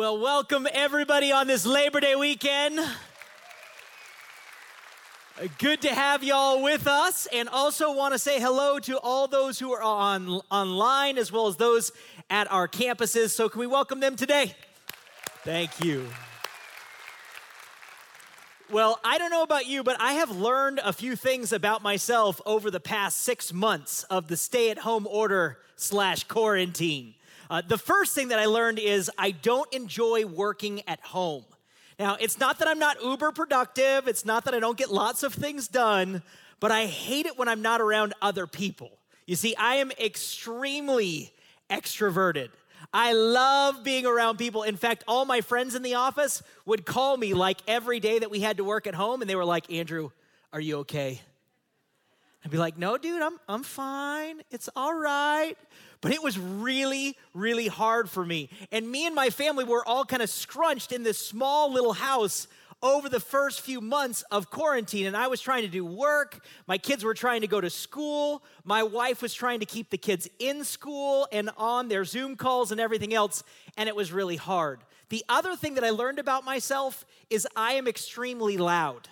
Well, welcome everybody on this Labor Day weekend. Good to have y'all with us, and also want to say hello to all those who are on online as well as those at our campuses. So, can we welcome them today? Thank you. Well, I don't know about you, but I have learned a few things about myself over the past six months of the stay at home order slash quarantine. Uh, the first thing that I learned is I don't enjoy working at home. Now, it's not that I'm not uber productive, it's not that I don't get lots of things done, but I hate it when I'm not around other people. You see, I am extremely extroverted. I love being around people. In fact, all my friends in the office would call me like every day that we had to work at home, and they were like, Andrew, are you okay? I'd be like, no, dude, I'm, I'm fine. It's all right. But it was really, really hard for me. And me and my family were all kind of scrunched in this small little house over the first few months of quarantine. And I was trying to do work. My kids were trying to go to school. My wife was trying to keep the kids in school and on their Zoom calls and everything else. And it was really hard. The other thing that I learned about myself is I am extremely loud.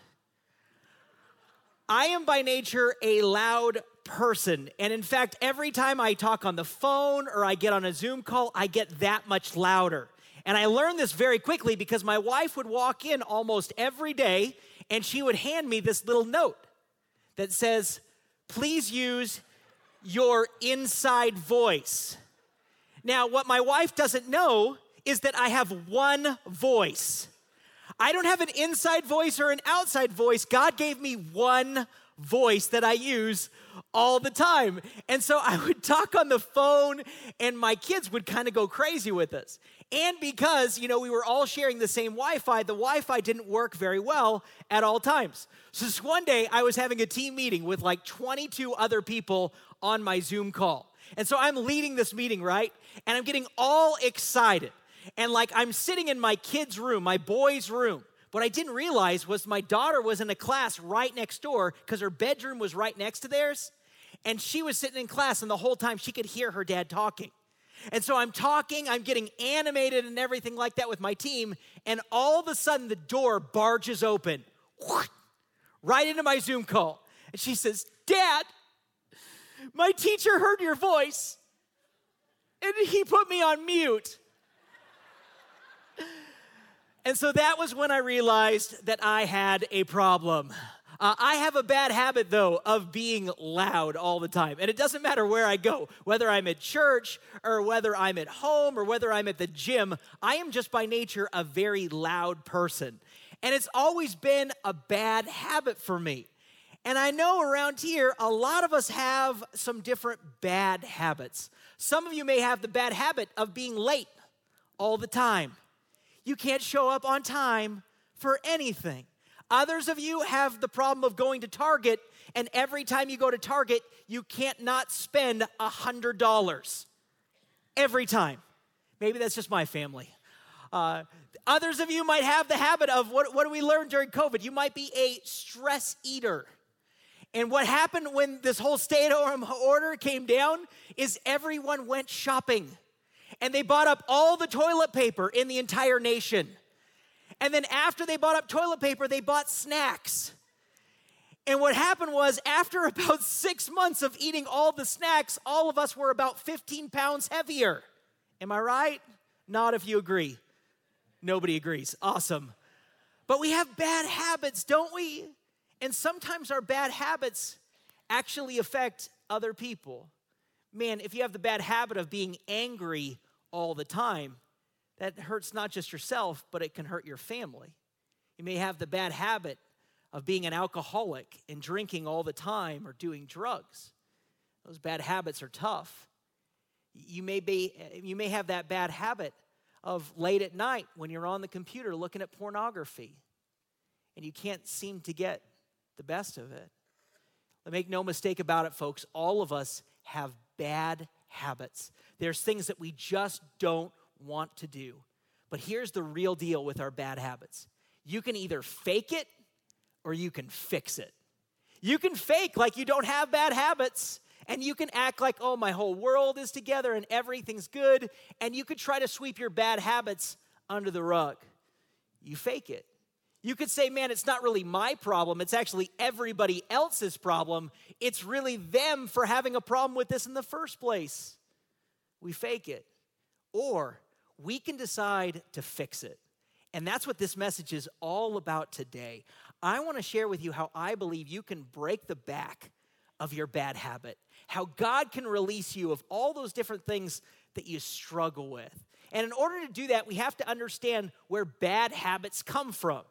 I am by nature a loud person. And in fact, every time I talk on the phone or I get on a Zoom call, I get that much louder. And I learned this very quickly because my wife would walk in almost every day and she would hand me this little note that says, Please use your inside voice. Now, what my wife doesn't know is that I have one voice. I don't have an inside voice or an outside voice. God gave me one voice that I use all the time. And so I would talk on the phone, and my kids would kind of go crazy with us. And because, you know, we were all sharing the same Wi Fi, the Wi Fi didn't work very well at all times. So this one day, I was having a team meeting with like 22 other people on my Zoom call. And so I'm leading this meeting, right? And I'm getting all excited. And like I'm sitting in my kids' room, my boys' room. What I didn't realize was my daughter was in a class right next door because her bedroom was right next to theirs. And she was sitting in class, and the whole time she could hear her dad talking. And so I'm talking, I'm getting animated and everything like that with my team. And all of a sudden, the door barges open right into my Zoom call. And she says, Dad, my teacher heard your voice and he put me on mute. And so that was when I realized that I had a problem. Uh, I have a bad habit, though, of being loud all the time. And it doesn't matter where I go, whether I'm at church or whether I'm at home or whether I'm at the gym, I am just by nature a very loud person. And it's always been a bad habit for me. And I know around here, a lot of us have some different bad habits. Some of you may have the bad habit of being late all the time you can't show up on time for anything. Others of you have the problem of going to Target, and every time you go to Target, you can't not spend a $100. Every time. Maybe that's just my family. Uh, others of you might have the habit of what, what do we learn during COVID? You might be a stress eater. And what happened when this whole stay at home order came down is everyone went shopping and they bought up all the toilet paper in the entire nation. And then after they bought up toilet paper, they bought snacks. And what happened was, after about six months of eating all the snacks, all of us were about 15 pounds heavier. Am I right? Not if you agree. Nobody agrees. Awesome. But we have bad habits, don't we? And sometimes our bad habits actually affect other people. Man, if you have the bad habit of being angry all the time, that hurts not just yourself, but it can hurt your family. You may have the bad habit of being an alcoholic and drinking all the time or doing drugs. Those bad habits are tough. You may, be, you may have that bad habit of late at night when you're on the computer looking at pornography and you can't seem to get the best of it. But make no mistake about it, folks, all of us have bad habits. There's things that we just don't want to do. But here's the real deal with our bad habits you can either fake it or you can fix it. You can fake like you don't have bad habits, and you can act like, oh, my whole world is together and everything's good, and you could try to sweep your bad habits under the rug. You fake it. You could say, man, it's not really my problem. It's actually everybody else's problem. It's really them for having a problem with this in the first place. We fake it. Or we can decide to fix it. And that's what this message is all about today. I want to share with you how I believe you can break the back of your bad habit, how God can release you of all those different things that you struggle with. And in order to do that, we have to understand where bad habits come from.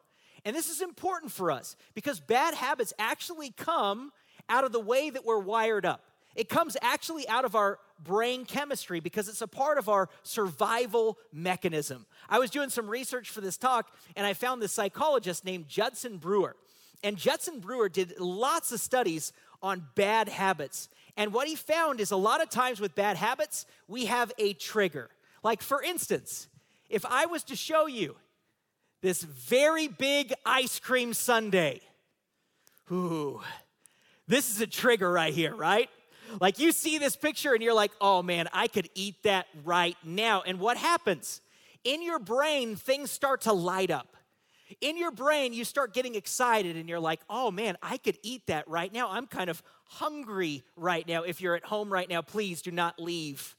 And this is important for us because bad habits actually come out of the way that we're wired up. It comes actually out of our brain chemistry because it's a part of our survival mechanism. I was doing some research for this talk and I found this psychologist named Judson Brewer. And Judson Brewer did lots of studies on bad habits. And what he found is a lot of times with bad habits, we have a trigger. Like, for instance, if I was to show you this very big ice cream sundae, ooh, this is a trigger right here, right? Like, you see this picture and you're like, oh man, I could eat that right now. And what happens? In your brain, things start to light up. In your brain, you start getting excited and you're like, oh man, I could eat that right now. I'm kind of hungry right now. If you're at home right now, please do not leave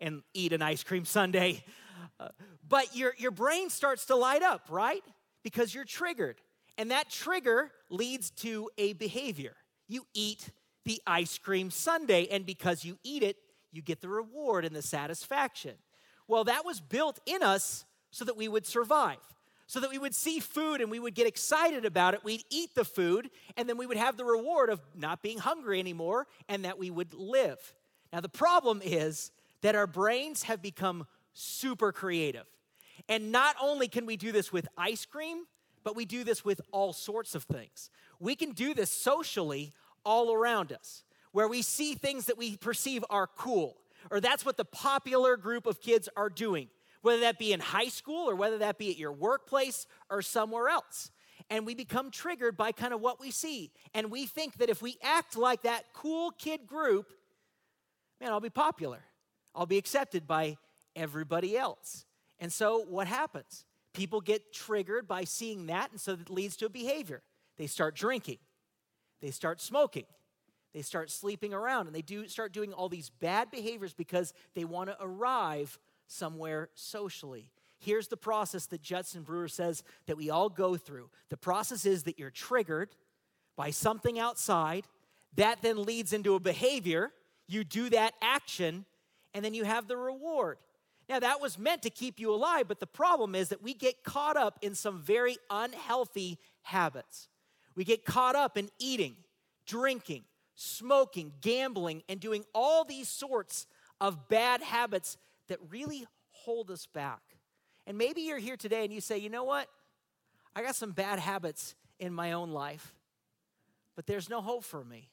and eat an ice cream sundae. But your, your brain starts to light up, right? Because you're triggered. And that trigger leads to a behavior. You eat the ice cream sundae, and because you eat it, you get the reward and the satisfaction. Well, that was built in us so that we would survive so that we would see food and we would get excited about it. We'd eat the food, and then we would have the reward of not being hungry anymore and that we would live. Now, the problem is that our brains have become super creative. And not only can we do this with ice cream, but we do this with all sorts of things. We can do this socially all around us, where we see things that we perceive are cool, or that's what the popular group of kids are doing whether that be in high school or whether that be at your workplace or somewhere else. And we become triggered by kind of what we see. And we think that if we act like that cool kid group, man, I'll be popular. I'll be accepted by everybody else. And so what happens? People get triggered by seeing that, and so it leads to a behavior. They start drinking, they start smoking, they start sleeping around, and they do start doing all these bad behaviors because they want to arrive somewhere socially. Here's the process that Judson Brewer says that we all go through. The process is that you're triggered by something outside, that then leads into a behavior. You do that action, and then you have the reward. Now, that was meant to keep you alive, but the problem is that we get caught up in some very unhealthy habits. We get caught up in eating, drinking, smoking, gambling, and doing all these sorts of bad habits that really hold us back. And maybe you're here today and you say, you know what? I got some bad habits in my own life, but there's no hope for me.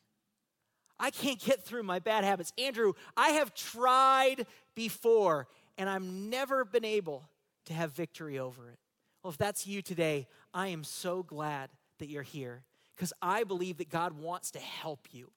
I can't get through my bad habits. Andrew, I have tried before and I've never been able to have victory over it. Well, if that's you today, I am so glad that you're here because I believe that God wants to help you.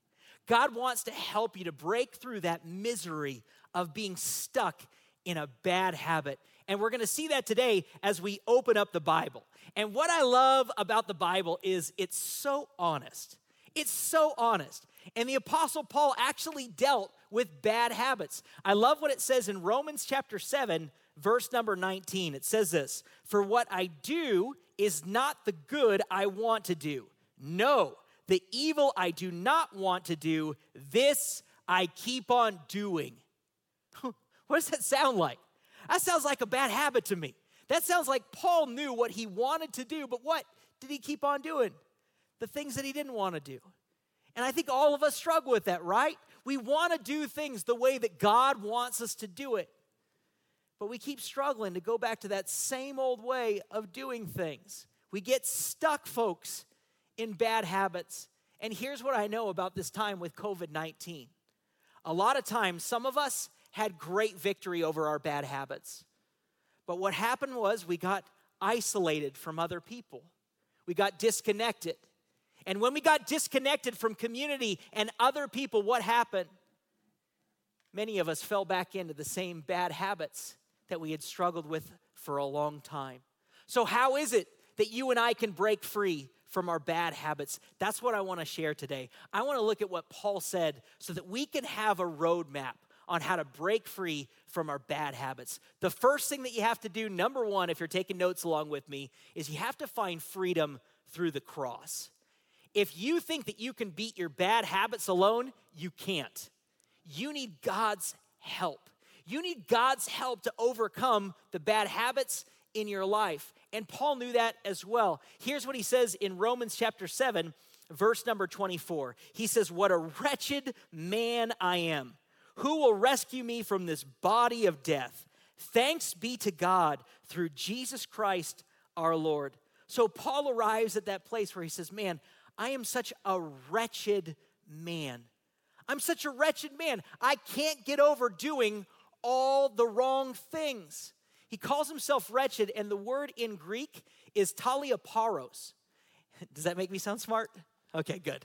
God wants to help you to break through that misery of being stuck in a bad habit. And we're going to see that today as we open up the Bible. And what I love about the Bible is it's so honest. It's so honest. And the Apostle Paul actually dealt with bad habits. I love what it says in Romans chapter 7, verse number 19. It says this For what I do is not the good I want to do. No, the evil I do not want to do, this I keep on doing. what does that sound like? That sounds like a bad habit to me. That sounds like Paul knew what he wanted to do, but what did he keep on doing? The things that he didn't want to do. And I think all of us struggle with that, right? We want to do things the way that God wants us to do it. But we keep struggling to go back to that same old way of doing things. We get stuck, folks, in bad habits. And here's what I know about this time with COVID 19 a lot of times, some of us had great victory over our bad habits. But what happened was we got isolated from other people, we got disconnected. And when we got disconnected from community and other people, what happened? Many of us fell back into the same bad habits that we had struggled with for a long time. So, how is it that you and I can break free from our bad habits? That's what I want to share today. I want to look at what Paul said so that we can have a roadmap on how to break free from our bad habits. The first thing that you have to do, number one, if you're taking notes along with me, is you have to find freedom through the cross. If you think that you can beat your bad habits alone, you can't. You need God's help. You need God's help to overcome the bad habits in your life. And Paul knew that as well. Here's what he says in Romans chapter 7, verse number 24. He says, What a wretched man I am. Who will rescue me from this body of death? Thanks be to God through Jesus Christ our Lord. So Paul arrives at that place where he says, Man, I am such a wretched man. I'm such a wretched man. I can't get over doing all the wrong things. He calls himself wretched, and the word in Greek is talaiporos. Does that make me sound smart? Okay, good.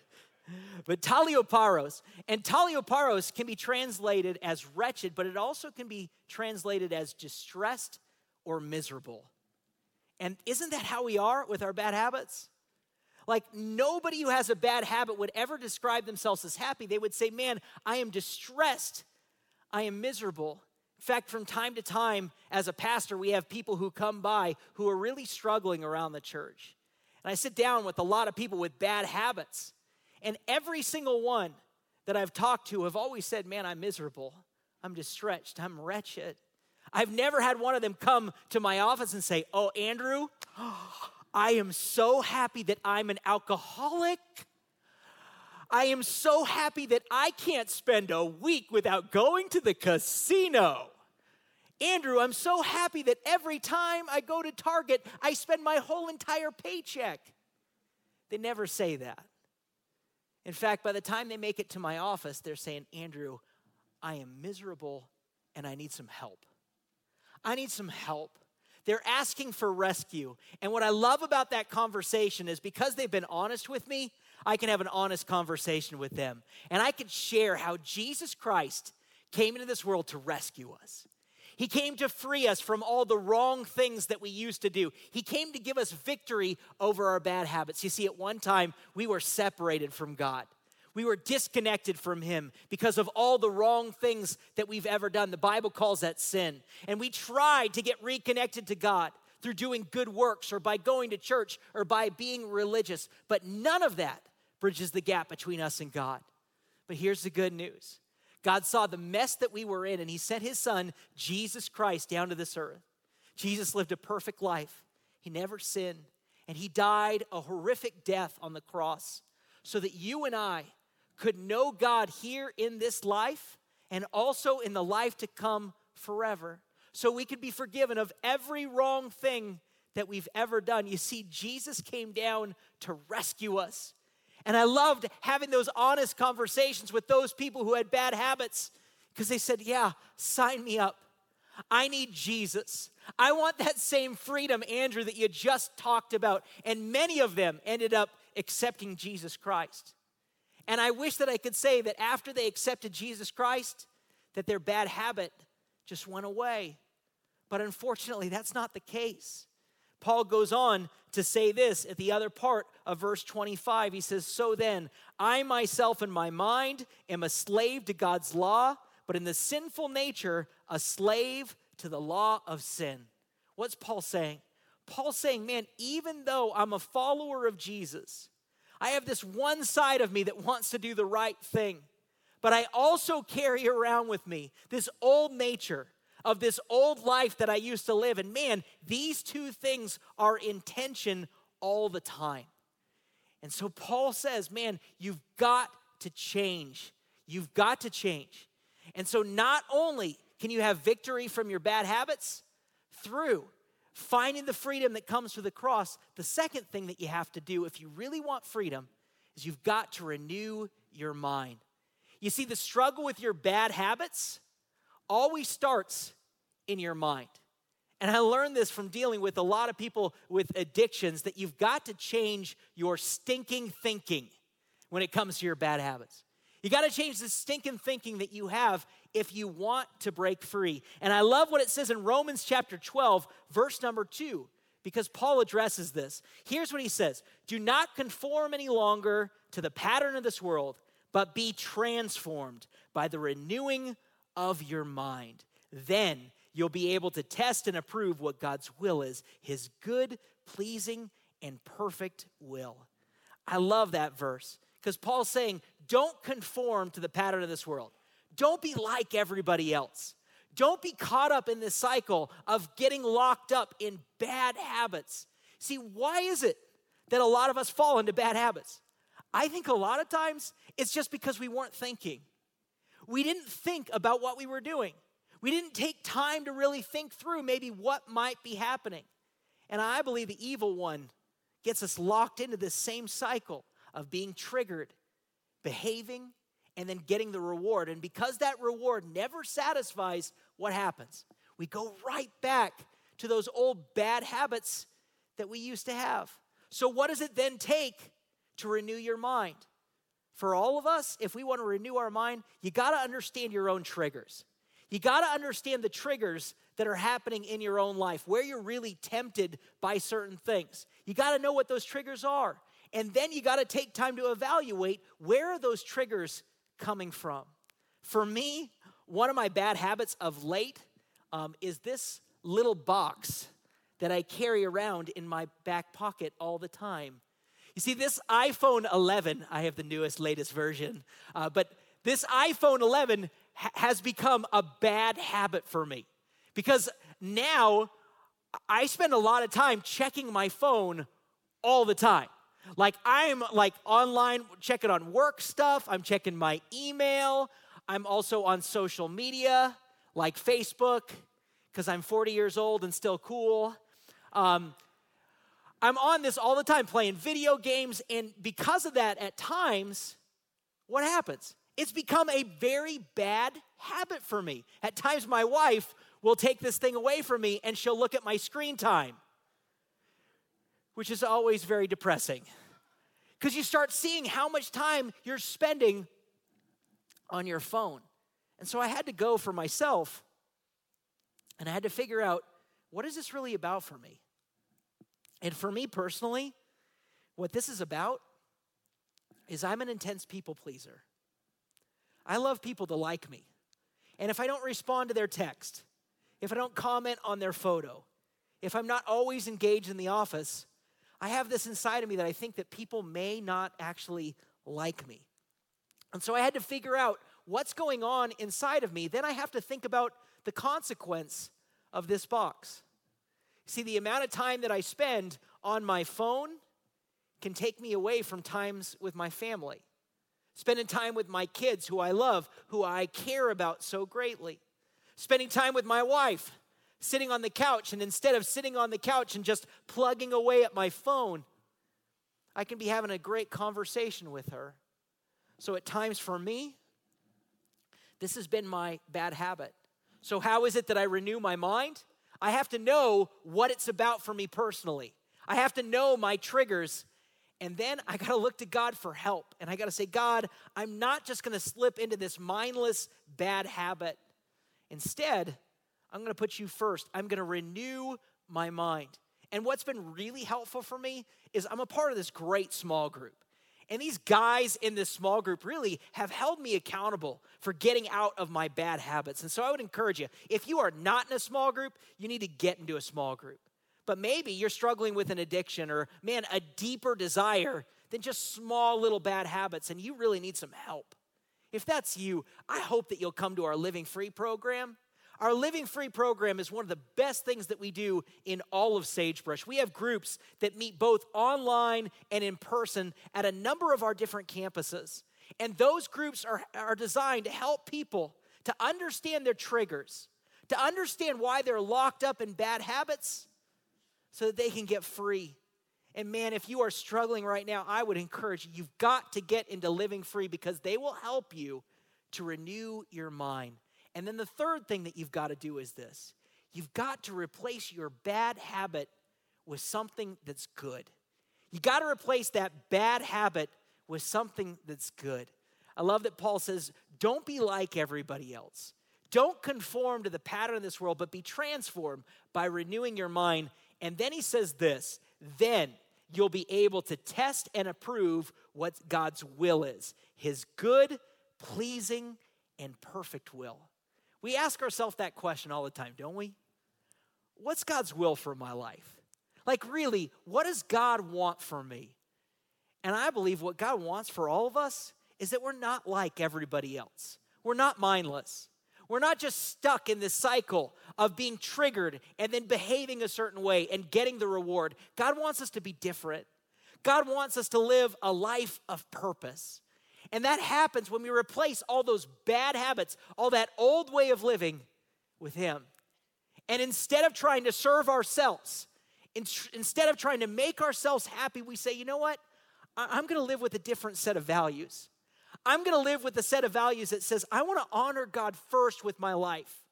But talaiporos, and talaiporos can be translated as wretched, but it also can be translated as distressed or miserable. And isn't that how we are with our bad habits? Like, nobody who has a bad habit would ever describe themselves as happy. They would say, Man, I am distressed. I am miserable. In fact, from time to time, as a pastor, we have people who come by who are really struggling around the church. And I sit down with a lot of people with bad habits. And every single one that I've talked to have always said, Man, I'm miserable. I'm distressed. I'm wretched. I've never had one of them come to my office and say, Oh, Andrew, I am so happy that I'm an alcoholic. I am so happy that I can't spend a week without going to the casino. Andrew, I'm so happy that every time I go to Target, I spend my whole entire paycheck. They never say that. In fact, by the time they make it to my office, they're saying, Andrew, I am miserable and I need some help. I need some help. They're asking for rescue. And what I love about that conversation is because they've been honest with me, I can have an honest conversation with them. And I can share how Jesus Christ came into this world to rescue us. He came to free us from all the wrong things that we used to do. He came to give us victory over our bad habits. You see, at one time, we were separated from God. We were disconnected from Him because of all the wrong things that we've ever done. The Bible calls that sin. And we tried to get reconnected to God through doing good works or by going to church or by being religious. But none of that bridges the gap between us and God. But here's the good news God saw the mess that we were in, and He sent His Son, Jesus Christ, down to this earth. Jesus lived a perfect life, He never sinned, and He died a horrific death on the cross so that you and I could know God here in this life and also in the life to come forever. So we could be forgiven of every wrong thing that we've ever done. You see, Jesus came down to rescue us. And I loved having those honest conversations with those people who had bad habits because they said, Yeah, sign me up. I need Jesus. I want that same freedom, Andrew, that you just talked about. And many of them ended up accepting Jesus Christ. And I wish that I could say that after they accepted Jesus Christ, that their bad habit just went away. But unfortunately, that's not the case. Paul goes on to say this at the other part of verse 25. He says, So then, I myself in my mind am a slave to God's law, but in the sinful nature, a slave to the law of sin. What's Paul saying? Paul's saying, Man, even though I'm a follower of Jesus, I have this one side of me that wants to do the right thing, but I also carry around with me this old nature of this old life that I used to live. And man, these two things are in tension all the time. And so Paul says, man, you've got to change. You've got to change. And so not only can you have victory from your bad habits through finding the freedom that comes through the cross, the second thing that you have to do if you really want freedom is you've got to renew your mind. You see, the struggle with your bad habits always starts in your mind. And I learned this from dealing with a lot of people with addictions that you've got to change your stinking thinking when it comes to your bad habits. You got to change the stinking thinking that you have if you want to break free. And I love what it says in Romans chapter 12, verse number 2, because Paul addresses this. Here's what he says Do not conform any longer to the pattern of this world, but be transformed by the renewing of your mind. Then you'll be able to test and approve what God's will is, his good, pleasing, and perfect will. I love that verse because Paul's saying, don't conform to the pattern of this world. Don't be like everybody else. Don't be caught up in this cycle of getting locked up in bad habits. See, why is it that a lot of us fall into bad habits? I think a lot of times it's just because we weren't thinking. We didn't think about what we were doing. We didn't take time to really think through maybe what might be happening. And I believe the evil one gets us locked into this same cycle of being triggered, behaving, and then getting the reward. And because that reward never satisfies, what happens? We go right back to those old bad habits that we used to have. So, what does it then take to renew your mind? For all of us, if we want to renew our mind, you got to understand your own triggers. You got to understand the triggers that are happening in your own life, where you're really tempted by certain things. You got to know what those triggers are. And then you got to take time to evaluate where are those triggers coming from. For me, one of my bad habits of late um, is this little box that I carry around in my back pocket all the time. You see, this iPhone 11, I have the newest, latest version, uh, but this iPhone 11 ha- has become a bad habit for me because now I spend a lot of time checking my phone all the time. Like I'm like online checking on work stuff, I'm checking my email, I'm also on social media like Facebook because I'm 40 years old and still cool. Um, I'm on this all the time playing video games, and because of that, at times, what happens? It's become a very bad habit for me. At times, my wife will take this thing away from me and she'll look at my screen time, which is always very depressing. Because you start seeing how much time you're spending on your phone. And so I had to go for myself and I had to figure out what is this really about for me? And for me personally, what this is about is I'm an intense people pleaser. I love people to like me. And if I don't respond to their text, if I don't comment on their photo, if I'm not always engaged in the office, I have this inside of me that I think that people may not actually like me. And so I had to figure out what's going on inside of me. Then I have to think about the consequence of this box. See, the amount of time that I spend on my phone can take me away from times with my family, spending time with my kids who I love, who I care about so greatly spending time with my wife, sitting on the couch, and instead of sitting on the couch and just plugging away at my phone, I can be having a great conversation with her. So at times for me, this has been my bad habit. So, how is it that I renew my mind? I have to know what it's about for me personally. I have to know my triggers. And then I got to look to God for help. And I got to say, God, I'm not just going to slip into this mindless bad habit. Instead, I'm going to put you first. I'm going to renew my mind. And what's been really helpful for me is I'm a part of this great small group. And these guys in this small group really have held me accountable for getting out of my bad habits. And so I would encourage you if you are not in a small group, you need to get into a small group. But maybe you're struggling with an addiction or, man, a deeper desire than just small little bad habits, and you really need some help. If that's you, I hope that you'll come to our Living Free program. Our Living Free program is one of the best things that we do in all of Sagebrush. We have groups that meet both online and in person at a number of our different campuses. And those groups are, are designed to help people to understand their triggers, to understand why they're locked up in bad habits, so that they can get free and man, if you are struggling right now, I would encourage you, you've got to get into living free because they will help you to renew your mind. And then the third thing that you've got to do is this you've got to replace your bad habit with something that's good. You got to replace that bad habit with something that's good. I love that Paul says, don't be like everybody else. Don't conform to the pattern of this world, but be transformed by renewing your mind. And then he says this then you'll be able to test and approve what God's will is his good, pleasing, and perfect will. We ask ourselves that question all the time, don't we? What's God's will for my life? Like, really, what does God want for me? And I believe what God wants for all of us is that we're not like everybody else. We're not mindless. We're not just stuck in this cycle of being triggered and then behaving a certain way and getting the reward. God wants us to be different. God wants us to live a life of purpose. And that happens when we replace all those bad habits, all that old way of living with Him. And instead of trying to serve ourselves, instead of trying to make ourselves happy, we say, you know what? I'm going to live with a different set of values. I'm going to live with a set of values that says, I want to honor God first with my life.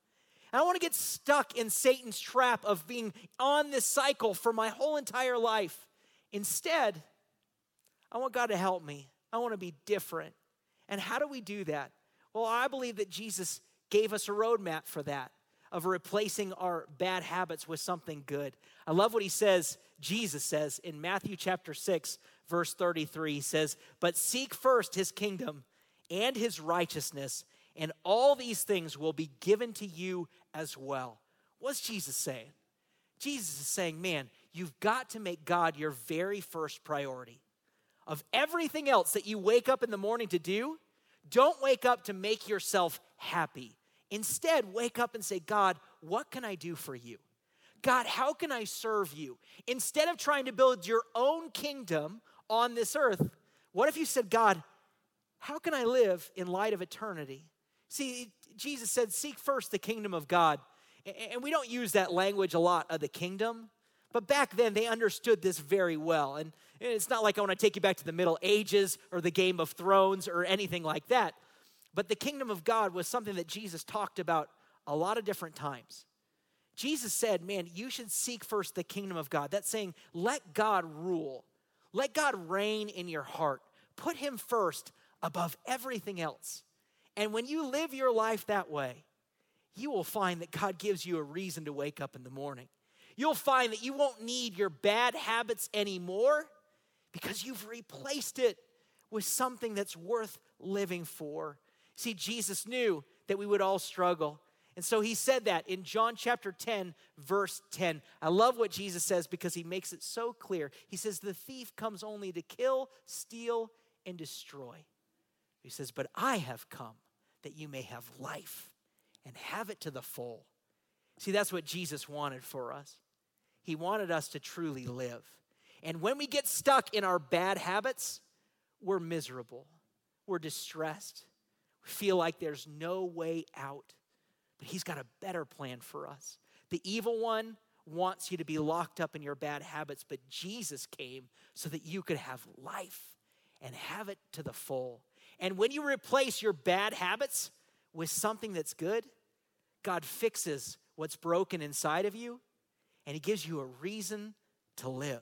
I want to get stuck in Satan's trap of being on this cycle for my whole entire life. Instead, I want God to help me. I want to be different. And how do we do that? Well, I believe that Jesus gave us a roadmap for that, of replacing our bad habits with something good. I love what he says, Jesus says in Matthew chapter 6, verse 33 He says, But seek first his kingdom and his righteousness, and all these things will be given to you as well. What's Jesus saying? Jesus is saying, Man, you've got to make God your very first priority. Of everything else that you wake up in the morning to do, don't wake up to make yourself happy. Instead, wake up and say, God, what can I do for you? God, how can I serve you? Instead of trying to build your own kingdom on this earth, what if you said, God, how can I live in light of eternity? See, Jesus said, Seek first the kingdom of God. And we don't use that language a lot of the kingdom, but back then they understood this very well. And it's not like I want to take you back to the Middle Ages or the Game of Thrones or anything like that. But the kingdom of God was something that Jesus talked about a lot of different times. Jesus said, Man, you should seek first the kingdom of God. That's saying, let God rule. Let God reign in your heart. Put Him first above everything else. And when you live your life that way, you will find that God gives you a reason to wake up in the morning. You'll find that you won't need your bad habits anymore because you've replaced it with something that's worth living for. See, Jesus knew that we would all struggle. And so he said that in John chapter 10, verse 10. I love what Jesus says because he makes it so clear. He says, The thief comes only to kill, steal, and destroy. He says, But I have come that you may have life and have it to the full. See, that's what Jesus wanted for us. He wanted us to truly live. And when we get stuck in our bad habits, we're miserable, we're distressed, we feel like there's no way out. But He's got a better plan for us. The evil one wants you to be locked up in your bad habits, but Jesus came so that you could have life and have it to the full. And when you replace your bad habits with something that's good, God fixes what's broken inside of you and He gives you a reason to live.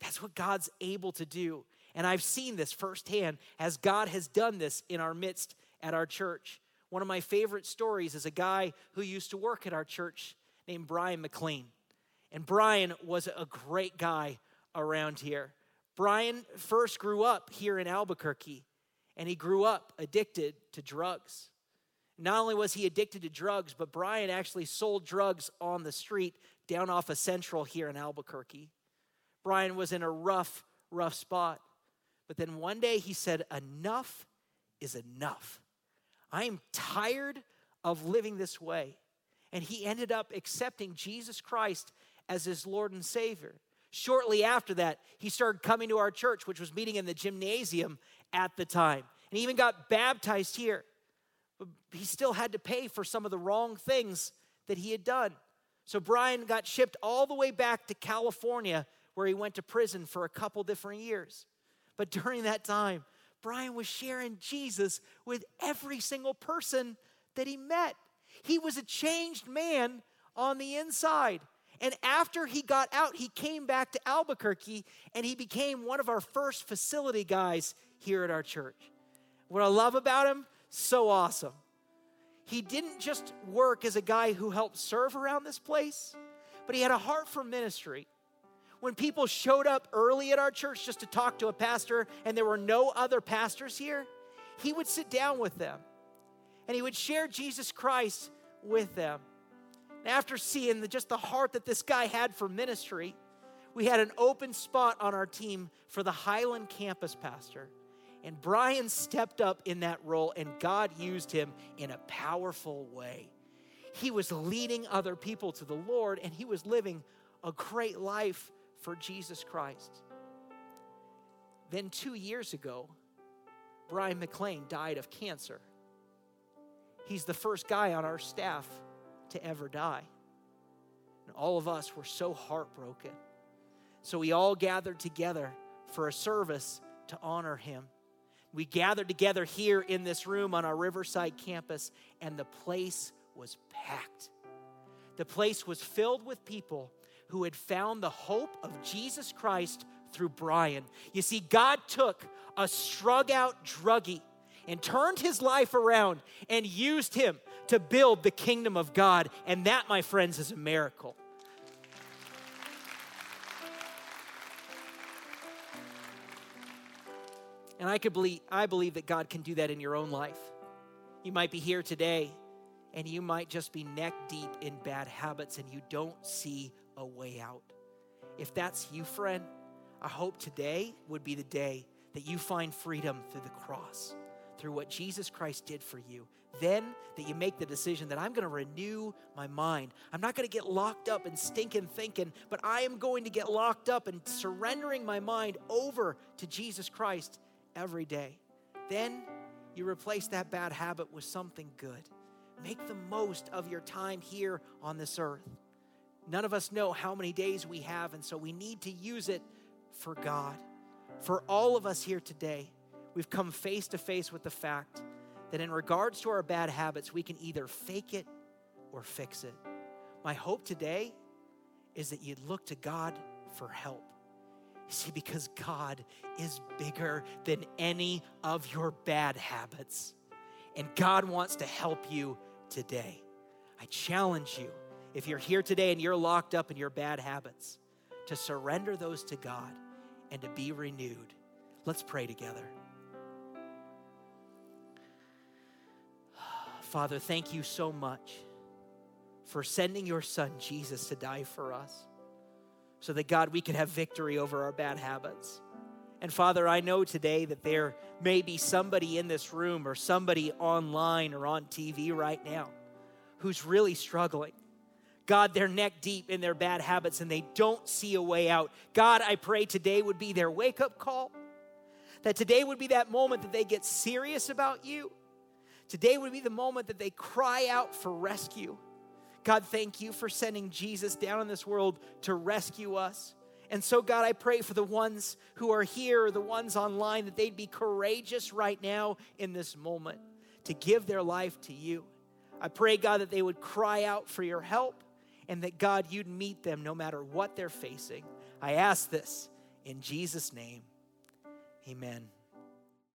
That's what God's able to do. And I've seen this firsthand as God has done this in our midst at our church. One of my favorite stories is a guy who used to work at our church named Brian McLean. And Brian was a great guy around here. Brian first grew up here in Albuquerque, and he grew up addicted to drugs. Not only was he addicted to drugs, but Brian actually sold drugs on the street down off of Central here in Albuquerque. Brian was in a rough, rough spot. But then one day he said, Enough is enough. I am tired of living this way. And he ended up accepting Jesus Christ as his Lord and Savior. Shortly after that, he started coming to our church, which was meeting in the gymnasium at the time. And he even got baptized here. But he still had to pay for some of the wrong things that he had done. So Brian got shipped all the way back to California, where he went to prison for a couple different years. But during that time, Brian was sharing Jesus with every single person that he met. He was a changed man on the inside. And after he got out, he came back to Albuquerque and he became one of our first facility guys here at our church. What I love about him, so awesome. He didn't just work as a guy who helped serve around this place, but he had a heart for ministry. When people showed up early at our church just to talk to a pastor and there were no other pastors here, he would sit down with them and he would share Jesus Christ with them. And after seeing the, just the heart that this guy had for ministry, we had an open spot on our team for the Highland campus pastor. And Brian stepped up in that role, and God used him in a powerful way. He was leading other people to the Lord, and he was living a great life for Jesus Christ. Then, two years ago, Brian McLean died of cancer. He's the first guy on our staff to ever die. And all of us were so heartbroken. So we all gathered together for a service to honor him. We gathered together here in this room on our Riverside campus, and the place was packed. The place was filled with people who had found the hope of Jesus Christ through Brian. You see, God took a strung out druggie and turned his life around and used him to build the kingdom of God. And that, my friends, is a miracle. And I could believe I believe that God can do that in your own life. You might be here today and you might just be neck deep in bad habits and you don't see a way out. If that's you, friend, I hope today would be the day that you find freedom through the cross, through what Jesus Christ did for you. Then that you make the decision that I'm going to renew my mind. I'm not going to get locked up and stinking thinking, but I am going to get locked up and surrendering my mind over to Jesus Christ every day. Then you replace that bad habit with something good. Make the most of your time here on this earth. None of us know how many days we have, and so we need to use it for God. For all of us here today, we've come face to face with the fact that in regards to our bad habits, we can either fake it or fix it. My hope today is that you'd look to God for help. See, because God is bigger than any of your bad habits. And God wants to help you today. I challenge you, if you're here today and you're locked up in your bad habits, to surrender those to God and to be renewed. Let's pray together. Father, thank you so much for sending your son Jesus to die for us so that, God, we could have victory over our bad habits. And Father, I know today that there may be somebody in this room or somebody online or on TV right now who's really struggling. God, they're neck deep in their bad habits and they don't see a way out. God, I pray today would be their wake up call. That today would be that moment that they get serious about you. Today would be the moment that they cry out for rescue. God, thank you for sending Jesus down in this world to rescue us. And so, God, I pray for the ones who are here, the ones online, that they'd be courageous right now in this moment to give their life to you. I pray, God, that they would cry out for your help and that, God, you'd meet them no matter what they're facing. I ask this in Jesus' name. Amen.